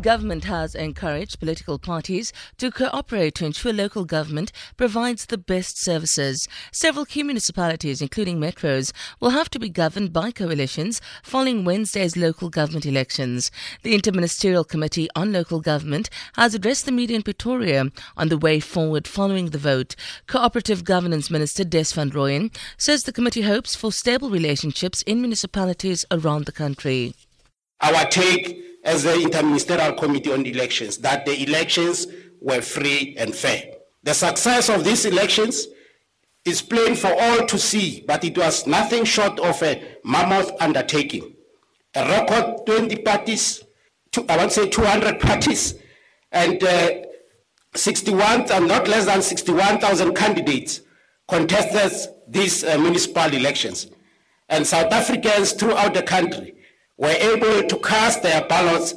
Government has encouraged political parties to cooperate to ensure local government provides the best services. Several key municipalities, including metros, will have to be governed by coalitions following Wednesday's local government elections. The Interministerial Committee on Local Government has addressed the media in Pretoria on the way forward following the vote. Cooperative Governance Minister Des van Rooyen says the committee hopes for stable relationships in municipalities around the country. Our take as the Interministerial Committee on Elections that the elections were free and fair. The success of these elections is plain for all to see, but it was nothing short of a mammoth undertaking. A record 20 parties, two, I won't say 200 parties, and uh, 61, and not less than 61,000 candidates contested these uh, municipal elections. And South Africans throughout the country were able to cast their ballots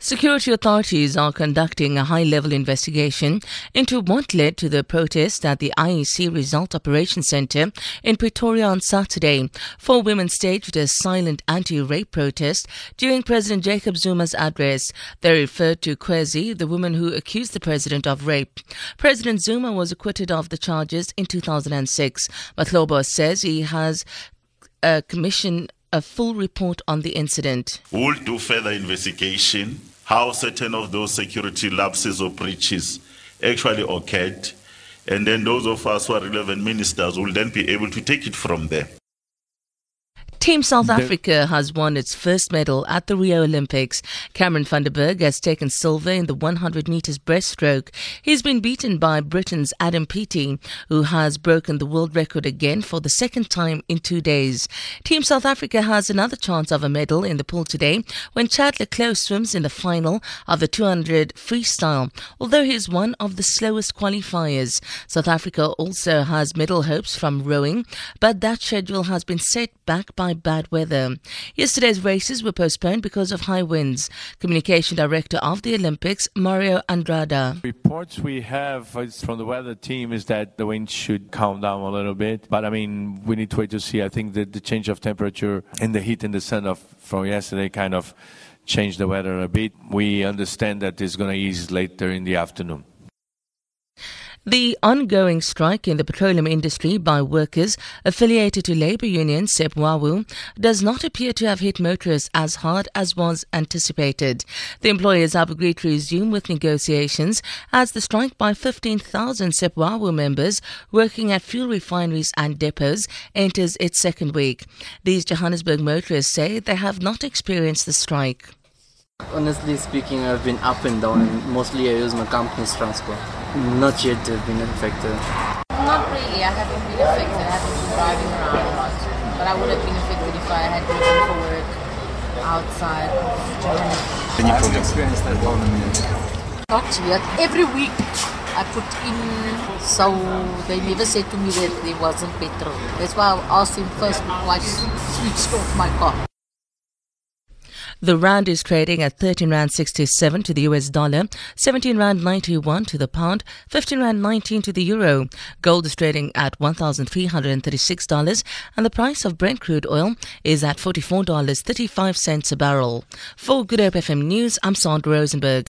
Security authorities are conducting a high level investigation into what led to the protest at the IEC Result Operations Center in Pretoria on Saturday. Four women staged a silent anti rape protest during President Jacob Zuma's address. They referred to Kwezi, the woman who accused the president of rape. President Zuma was acquitted of the charges in 2006, but says he has a commission a full report on the incident. We'll do further investigation how certain of those security lapses or breaches actually occurred. And then those of us who are relevant ministers will then be able to take it from there. Team South Africa has won its first medal at the Rio Olympics. Cameron van der Burgh has taken silver in the 100 metres breaststroke. He's been beaten by Britain's Adam Peaty, who has broken the world record again for the second time in two days. Team South Africa has another chance of a medal in the pool today when Chad le Clos swims in the final of the 200 freestyle, although he is one of the slowest qualifiers. South Africa also has medal hopes from rowing, but that schedule has been set back by bad weather. Yesterday's races were postponed because of high winds. Communication Director of the Olympics, Mario Andrada. Reports we have uh, from the weather team is that the wind should calm down a little bit. But I mean, we need to wait to see. I think that the change of temperature and the heat and the sun of, from yesterday kind of changed the weather a bit. We understand that it's going to ease later in the afternoon. The ongoing strike in the petroleum industry by workers affiliated to labor union CEPPWAWU does not appear to have hit motorists as hard as was anticipated. The employers have agreed to resume with negotiations as the strike by 15,000 CEPPWAWU members working at fuel refineries and depots enters its second week. These Johannesburg motorists say they have not experienced the strike. Honestly speaking, I've been up and down, and mostly I use my company's transport. Not yet to have been affected. Not really, I haven't been affected. I haven't been driving around a lot. But I would have been affected if I had driven for work outside of Germany. Can you have experienced that one? Not yet. Every week I put in, so they never said to me that there wasn't petrol. That's why I asked him first before I switched off my car. The rand is trading at 13 rand 67 to the US dollar, 17 rand 91 to the pound, 15 rand 19 to the euro. Gold is trading at $1,336 and the price of Brent crude oil is at $44.35 a barrel. For Good Hope FM News, I'm Sandra Rosenberg.